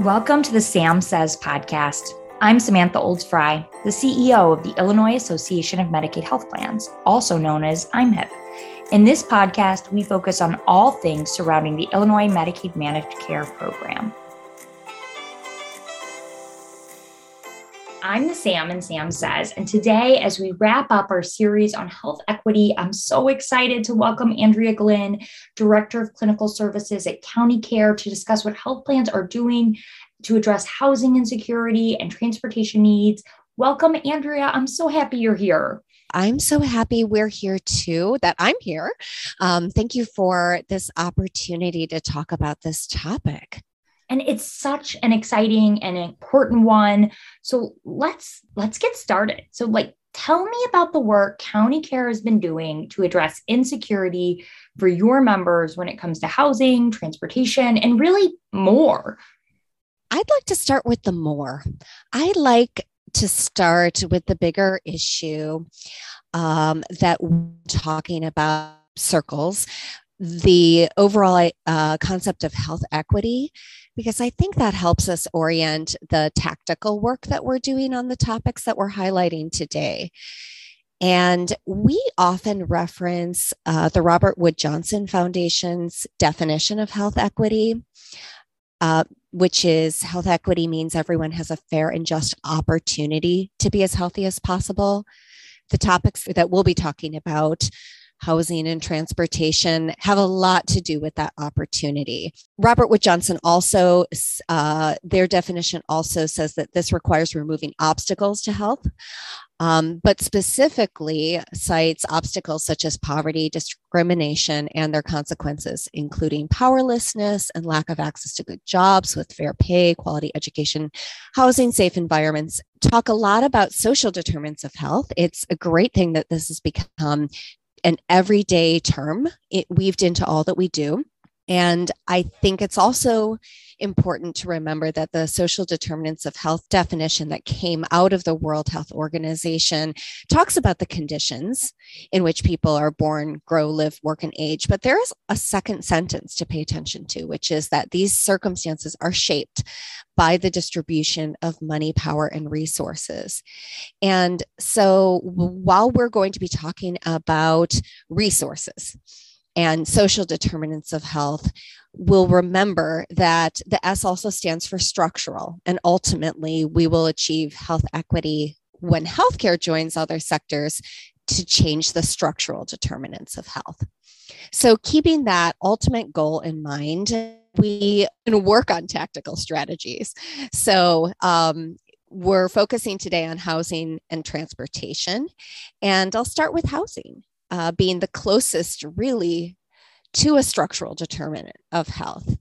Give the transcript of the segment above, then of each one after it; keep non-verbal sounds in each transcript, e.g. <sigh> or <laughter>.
Welcome to the Sam Says podcast. I'm Samantha Olds Frey, the CEO of the Illinois Association of Medicaid Health Plans, also known as IMHIP. In this podcast, we focus on all things surrounding the Illinois Medicaid Managed Care Program. I'm the Sam and Sam Says. And today, as we wrap up our series on health equity, I'm so excited to welcome Andrea Glynn, Director of Clinical Services at County Care, to discuss what health plans are doing to address housing insecurity and transportation needs. Welcome, Andrea. I'm so happy you're here. I'm so happy we're here too, that I'm here. Um, thank you for this opportunity to talk about this topic and it's such an exciting and important one. So let's let's get started. So like tell me about the work county care has been doing to address insecurity for your members when it comes to housing transportation and really more. I'd like to start with the more. I like to start with the bigger issue um, that we're talking about circles the overall uh, concept of health equity because I think that helps us orient the tactical work that we're doing on the topics that we're highlighting today. And we often reference uh, the Robert Wood Johnson Foundation's definition of health equity, uh, which is health equity means everyone has a fair and just opportunity to be as healthy as possible. The topics that we'll be talking about housing and transportation have a lot to do with that opportunity. Robert Wood Johnson also, uh, their definition also says that this requires removing obstacles to health. Um, but specifically cites obstacles such as poverty, discrimination, and their consequences, including powerlessness and lack of access to good jobs with fair pay, quality education, housing, safe environments. Talk a lot about social determinants of health. It's a great thing that this has become an everyday term it weaved into all that we do. And I think it's also important to remember that the social determinants of health definition that came out of the World Health Organization talks about the conditions in which people are born, grow, live, work, and age. But there is a second sentence to pay attention to, which is that these circumstances are shaped by the distribution of money, power, and resources. And so while we're going to be talking about resources, and social determinants of health will remember that the S also stands for structural. And ultimately, we will achieve health equity when healthcare joins other sectors to change the structural determinants of health. So, keeping that ultimate goal in mind, we can work on tactical strategies. So, um, we're focusing today on housing and transportation. And I'll start with housing uh, being the closest really to a structural determinant of health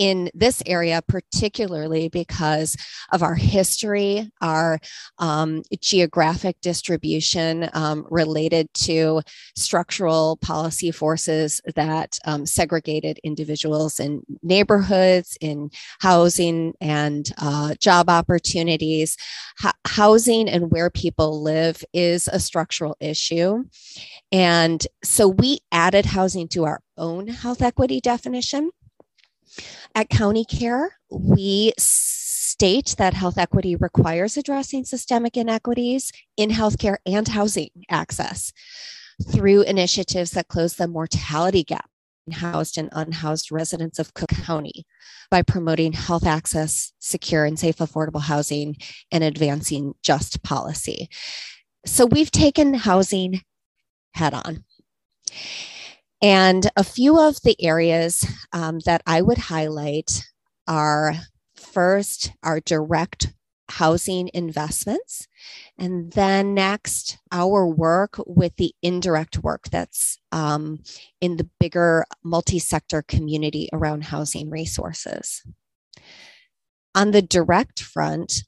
in this area, particularly because of our history, our um, geographic distribution um, related to structural policy forces that um, segregated individuals in neighborhoods, in housing and uh, job opportunities. H- housing and where people live is a structural issue. And so we added housing to our own health equity definition. At County Care, we state that health equity requires addressing systemic inequities in healthcare and housing access through initiatives that close the mortality gap in housed and unhoused residents of Cook County by promoting health access, secure and safe affordable housing, and advancing just policy. So we've taken housing head on. And a few of the areas um, that I would highlight are first, our direct housing investments. And then next, our work with the indirect work that's um, in the bigger multi sector community around housing resources. On the direct front,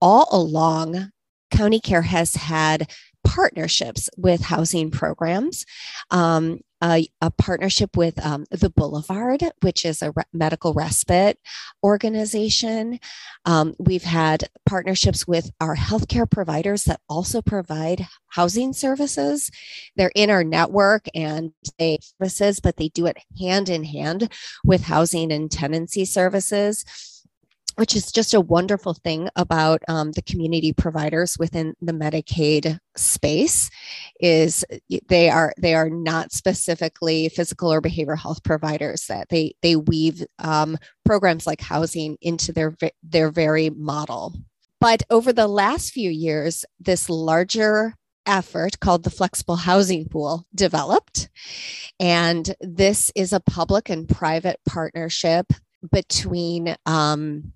all along, County Care has had partnerships with housing programs. Um, a, a, partnership with um, the Boulevard, which is a re- medical respite organization. Um, we've had partnerships with our healthcare providers that also provide housing services. They're in our network and they services, but they do it hand in hand with housing and tenancy services. Which is just a wonderful thing about um, the community providers within the Medicaid space is they are they are not specifically physical or behavioral health providers that they they weave um, programs like housing into their their very model but over the last few years this larger effort called the Flexible Housing Pool developed. And this is a public and private partnership between um,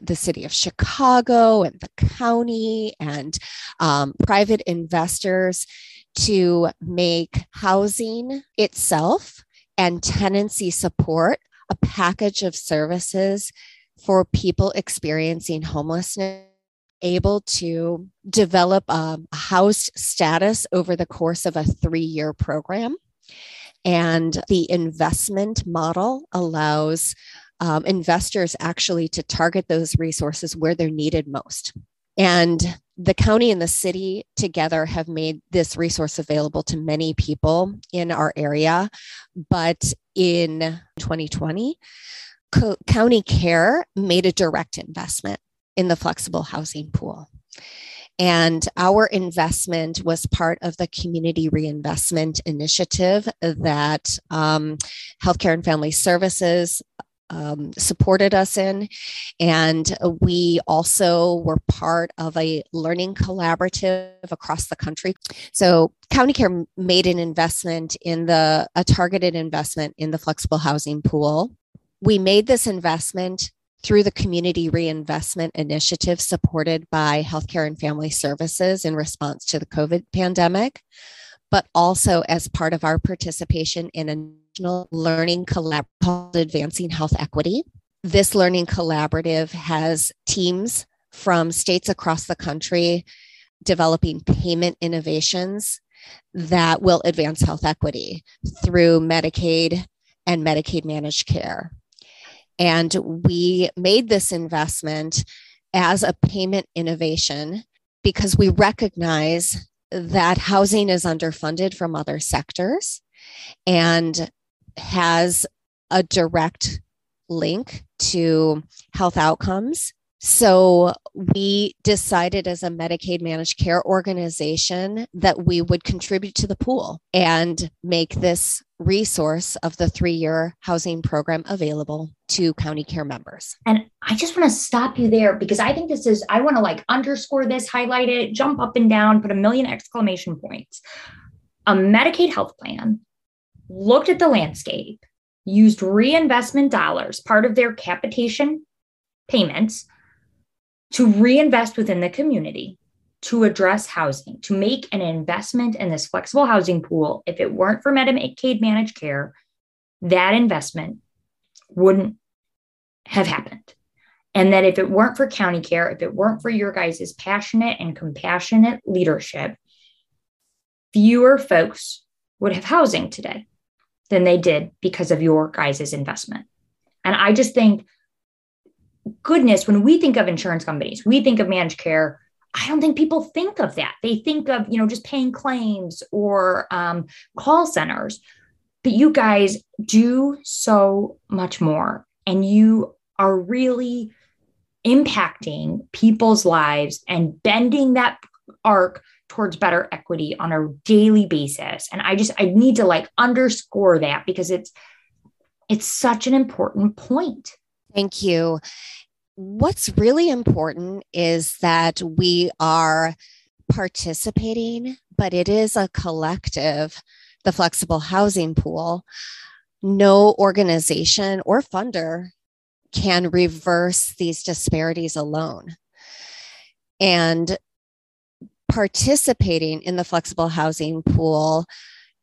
the city of Chicago and the county and um, private investors to make housing itself and tenancy support a package of services for people experiencing homelessness able to develop a house status over the course of a three year program. And the investment model allows um, investors actually to target those resources where they're needed most. And the county and the city together have made this resource available to many people in our area. But in 2020, Co- County Care made a direct investment in the flexible housing pool. And our investment was part of the community reinvestment initiative that um, Healthcare and Family Services um, supported us in. And we also were part of a learning collaborative across the country. So County Care made an investment in the, a targeted investment in the flexible housing pool. We made this investment through the Community Reinvestment Initiative supported by Healthcare and Family Services in response to the COVID pandemic, but also as part of our participation in a national learning collaborative called Advancing Health Equity. This learning collaborative has teams from states across the country developing payment innovations that will advance health equity through Medicaid and Medicaid managed care. And we made this investment as a payment innovation because we recognize that housing is underfunded from other sectors and has a direct link to health outcomes so we decided as a Medicaid managed care organization that we would contribute to the pool and make this resource of the three year housing program available to county care members. And I just want to stop you there because I think this is, I want to like underscore this, highlight it, jump up and down, put a million exclamation points. A Medicaid health plan looked at the landscape, used reinvestment dollars, part of their capitation payments to reinvest within the community to address housing, to make an investment in this flexible housing pool. If it weren't for Medicaid managed care, that investment wouldn't have happened. And that if it weren't for county care, if it weren't for your guys' passionate and compassionate leadership, fewer folks would have housing today than they did because of your guys' investment. And I just think goodness, when we think of insurance companies, we think of managed care. I don't think people think of that. They think of, you know, just paying claims or um, call centers. But you guys do so much more. And you are really impacting people's lives and bending that arc towards better equity on a daily basis. And I just, I need to like underscore that because it's, it's such an important point. Thank you. What's really important is that we are participating, but it is a collective, the flexible housing pool. No organization or funder can reverse these disparities alone. And participating in the flexible housing pool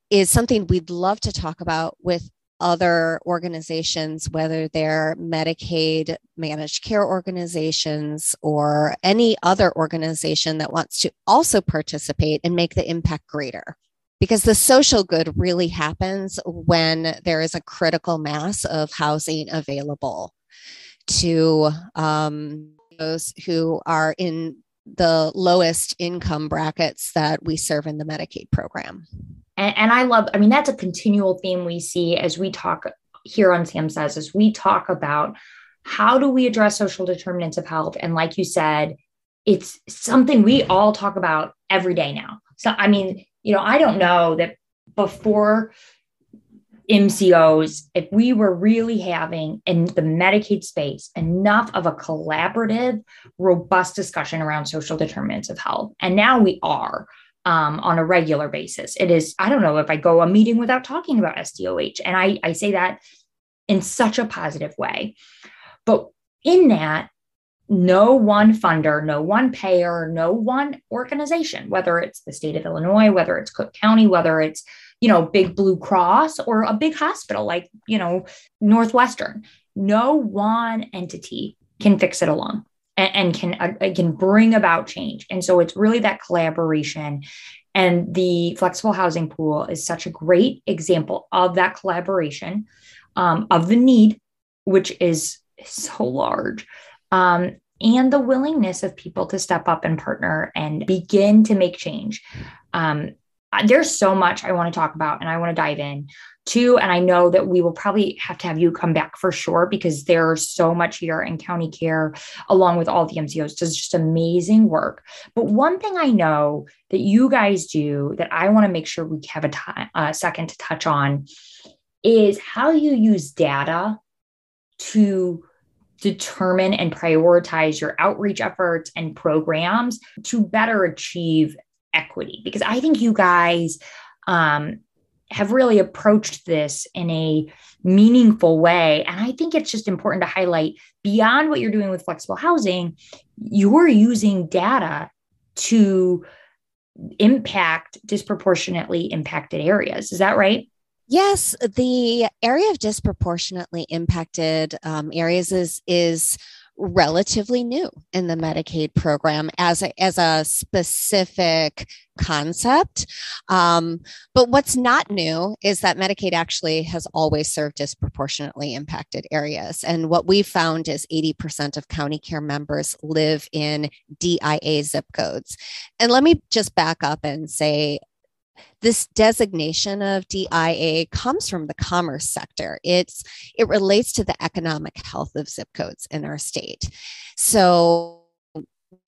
is something we'd love to talk about with other organizations, whether they're Medicaid managed care organizations or any other organization that wants to also participate and make the impact greater. Because the social good really happens when there is a critical mass of housing available to um, those who are in the lowest income brackets that we serve in the Medicaid program. And, and I love, I mean, that's a continual theme we see as we talk here on Sam Says, as we talk about how do we address social determinants of health? And like you said, it's something we all talk about every day now. So, I mean, you know, I don't know that before MCOs, if we were really having in the Medicaid space enough of a collaborative, robust discussion around social determinants of health. And now we are um, on a regular basis. It is, I don't know if I go a meeting without talking about SDOH. And I, I say that in such a positive way. But in that, no one funder, no one payer, no one organization, whether it's the state of Illinois, whether it's Cook County, whether it's you know, big Blue Cross or a big hospital like, you know, Northwestern. No one entity can fix it alone and, and can uh, can bring about change. And so it's really that collaboration. And the flexible housing pool is such a great example of that collaboration, um, of the need, which is so large, um, and the willingness of people to step up and partner and begin to make change. Um, there's so much I want to talk about and I want to dive in to. And I know that we will probably have to have you come back for sure because there's so much here in county care, along with all the MCOs, does just amazing work. But one thing I know that you guys do that I want to make sure we have a, t- a second to touch on is how you use data to determine and prioritize your outreach efforts and programs to better achieve equity because I think you guys um, have really approached this in a meaningful way. And I think it's just important to highlight beyond what you're doing with flexible housing, you're using data to impact disproportionately impacted areas. Is that right? Yes, the area of disproportionately impacted um, areas is is relatively new in the Medicaid program as a, as a specific concept. Um, but what's not new is that Medicaid actually has always served disproportionately impacted areas. And what we found is 80% of county care members live in DIA zip codes. And let me just back up and say this designation of DIA comes from the commerce sector. It's it relates to the economic health of zip codes in our state. So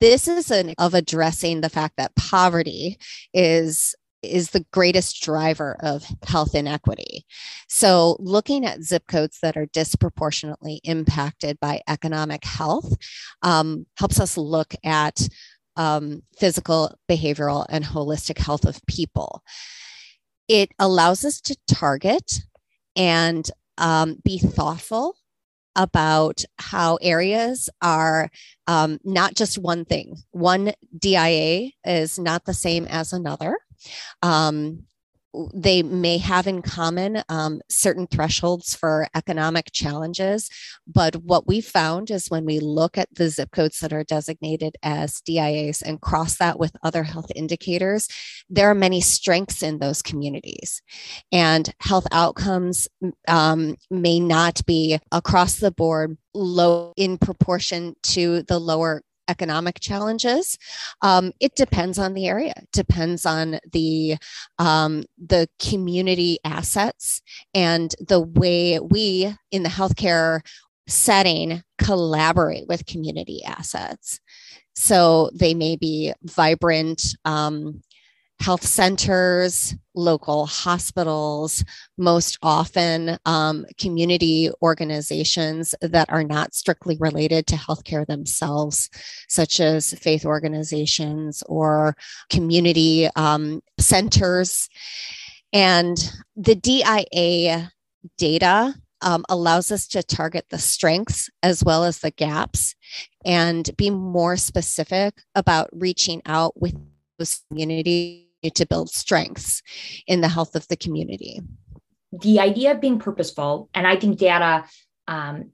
this is an of addressing the fact that poverty is is the greatest driver of health inequity. So, looking at zip codes that are disproportionately impacted by economic health um, helps us look at um, physical, behavioral, and holistic health of people. It allows us to target and um, be thoughtful about how areas are um, not just one thing. One DIA is not the same as another. Um, they may have in common um, certain thresholds for economic challenges. But what we found is when we look at the zip codes that are designated as DIAs and cross that with other health indicators, there are many strengths in those communities. And health outcomes um, may not be across the board low in proportion to the lower economic challenges. Um, it depends on the area. It depends on the um, the community assets and the way we in the healthcare setting collaborate with community assets. So they may be vibrant um, health centers, local hospitals, most often um, community organizations that are not strictly related to healthcare themselves, such as faith organizations or community um, centers. And the DIA data um, allows us to target the strengths as well as the gaps and be more specific about reaching out with those community to build strengths in the health of the community. The idea of being purposeful, and I think data um,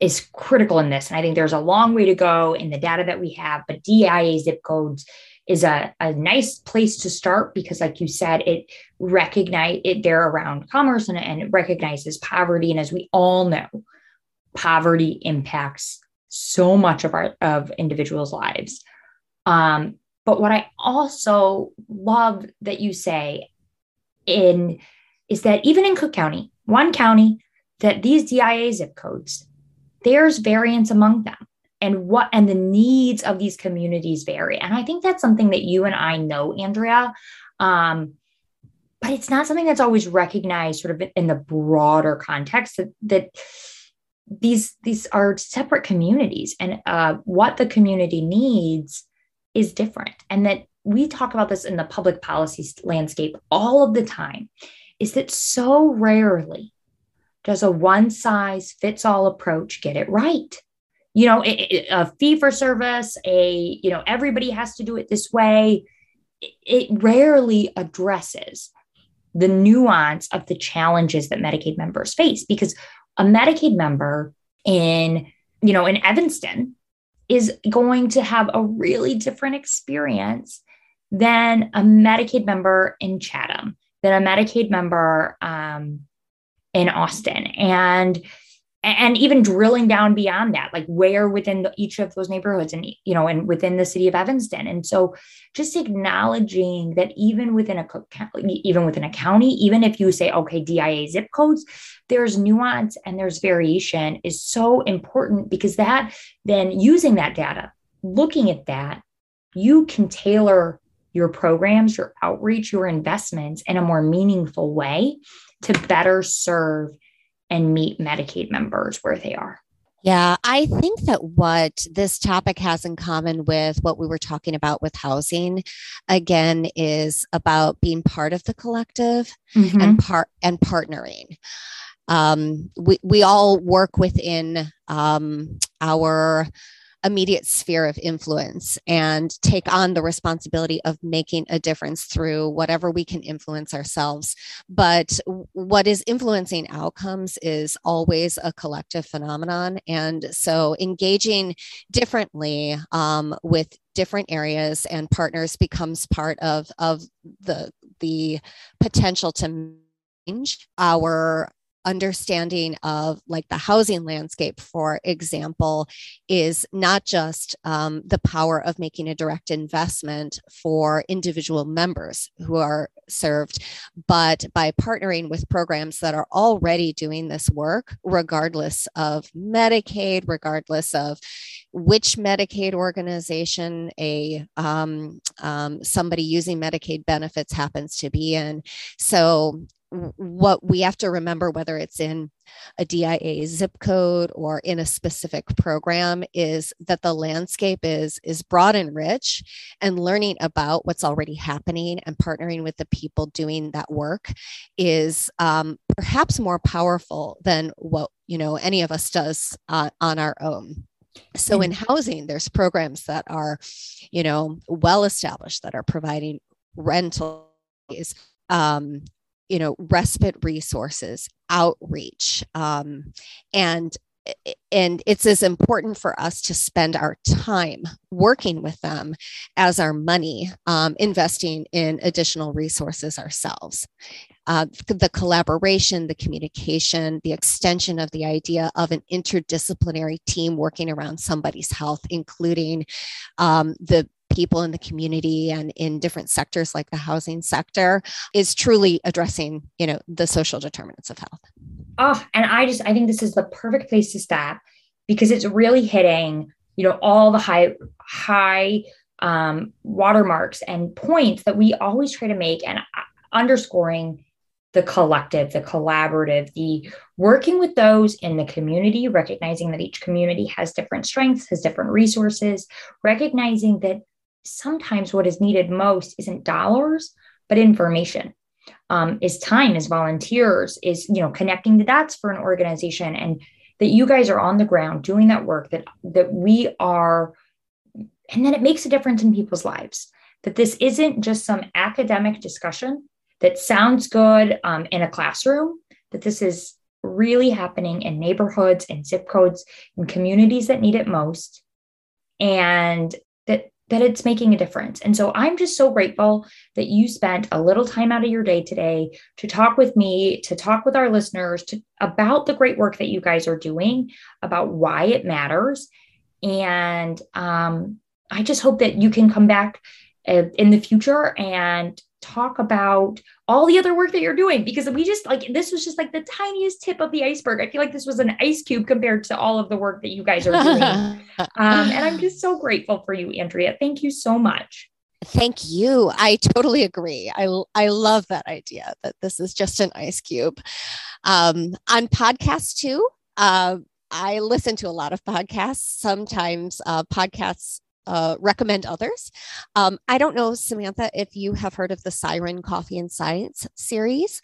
is critical in this. And I think there's a long way to go in the data that we have, but DIA zip codes is a, a nice place to start because like you said it recognize it they're around commerce and, and it recognizes poverty and as we all know poverty impacts so much of our of individuals lives um, but what I also love that you say in is that even in Cook County, one county, that these DIA zip codes there's variance among them and what and the needs of these communities vary. And i think that's something that you and i know andrea. Um, but it's not something that's always recognized sort of in the broader context that, that these these are separate communities and uh, what the community needs is different. And that we talk about this in the public policy landscape all of the time is that so rarely does a one size fits all approach get it right. You know it, it, a fee for service a you know everybody has to do it this way. It, it rarely addresses the nuance of the challenges that medicaid members face because a medicaid member in you know in evanston is going to have a really different experience than a medicaid member in chatham than a medicaid member um, in austin. And and even drilling down beyond that like where within the, each of those neighborhoods and you know and within the city of evanston. And so just acknowledging that even within a even within a county even if you say okay dia zip codes there's nuance and there's variation is so important because that then using that data looking at that you can tailor your programs your outreach your investments in a more meaningful way to better serve and meet Medicaid members where they are. Yeah, I think that what this topic has in common with what we were talking about with housing, again, is about being part of the collective mm-hmm. and part and partnering. Um, we we all work within um, our immediate sphere of influence and take on the responsibility of making a difference through whatever we can influence ourselves. But what is influencing outcomes is always a collective phenomenon. And so engaging differently um, with different areas and partners becomes part of, of the, the potential to change our understanding of like the housing landscape, for example, is not just um, the power of making a direct investment for individual members who are served, but by partnering with programs that are already doing this work, regardless of Medicaid, regardless of which Medicaid organization a um, um, somebody using Medicaid benefits happens to be in. So what we have to remember, whether it's in a DIA zip code or in a specific program, is that the landscape is is broad and rich, and learning about what's already happening and partnering with the people doing that work is um, perhaps more powerful than what you know any of us does uh, on our own. So in housing, there's programs that are, you know, well established that are providing rental um, you know respite resources outreach um, and and it's as important for us to spend our time working with them as our money um, investing in additional resources ourselves. Uh, the collaboration the communication the extension of the idea of an interdisciplinary team working around somebody's health including um, the people in the community and in different sectors like the housing sector is truly addressing you know the social determinants of health. Oh and i just i think this is the perfect place to stop because it's really hitting you know all the high high um, watermarks and points that we always try to make and underscoring the collective, the collaborative, the working with those in the community, recognizing that each community has different strengths, has different resources, recognizing that sometimes what is needed most isn't dollars, but information. Um, is time, is volunteers, is you know connecting the dots for an organization, and that you guys are on the ground doing that work. That that we are, and then it makes a difference in people's lives. That this isn't just some academic discussion that sounds good um, in a classroom. That this is really happening in neighborhoods and zip codes in communities that need it most, and that it's making a difference. And so I'm just so grateful that you spent a little time out of your day today to talk with me, to talk with our listeners to, about the great work that you guys are doing, about why it matters. And um, I just hope that you can come back uh, in the future and talk about all the other work that you're doing because we just like this was just like the tiniest tip of the iceberg. I feel like this was an ice cube compared to all of the work that you guys are doing. <laughs> um, and I'm just so grateful for you, Andrea. Thank you so much. Thank you. I totally agree. I, I love that idea that this is just an ice cube. Um, on podcasts too, uh, I listen to a lot of podcasts. Sometimes uh, podcasts uh, recommend others. Um, I don't know, Samantha, if you have heard of the Siren Coffee and Science series,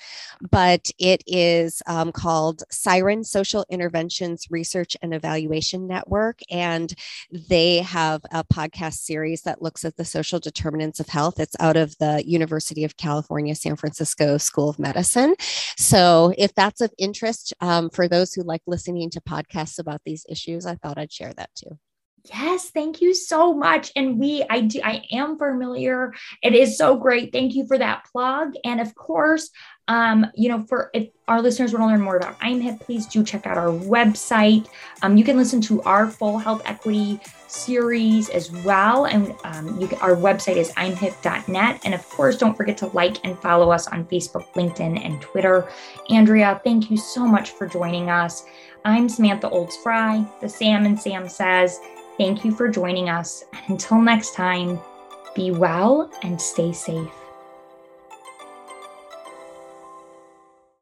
but it is um, called Siren Social Interventions Research and Evaluation Network. And they have a podcast series that looks at the social determinants of health. It's out of the University of California, San Francisco School of Medicine. So if that's of interest um, for those who like listening to podcasts about these issues, I thought I'd share that too. Yes, thank you so much. And we, I do, I am familiar. It is so great. Thank you for that plug. And of course, um, you know, for if our listeners want to learn more about IMHIP, please do check out our website. Um, you can listen to our full health equity series as well. And um, can, our website is imhip.net. And of course, don't forget to like and follow us on Facebook, LinkedIn, and Twitter. Andrea, thank you so much for joining us. I'm Samantha Olds Frey, the Sam and Sam Says. Thank you for joining us. And until next time, be well and stay safe.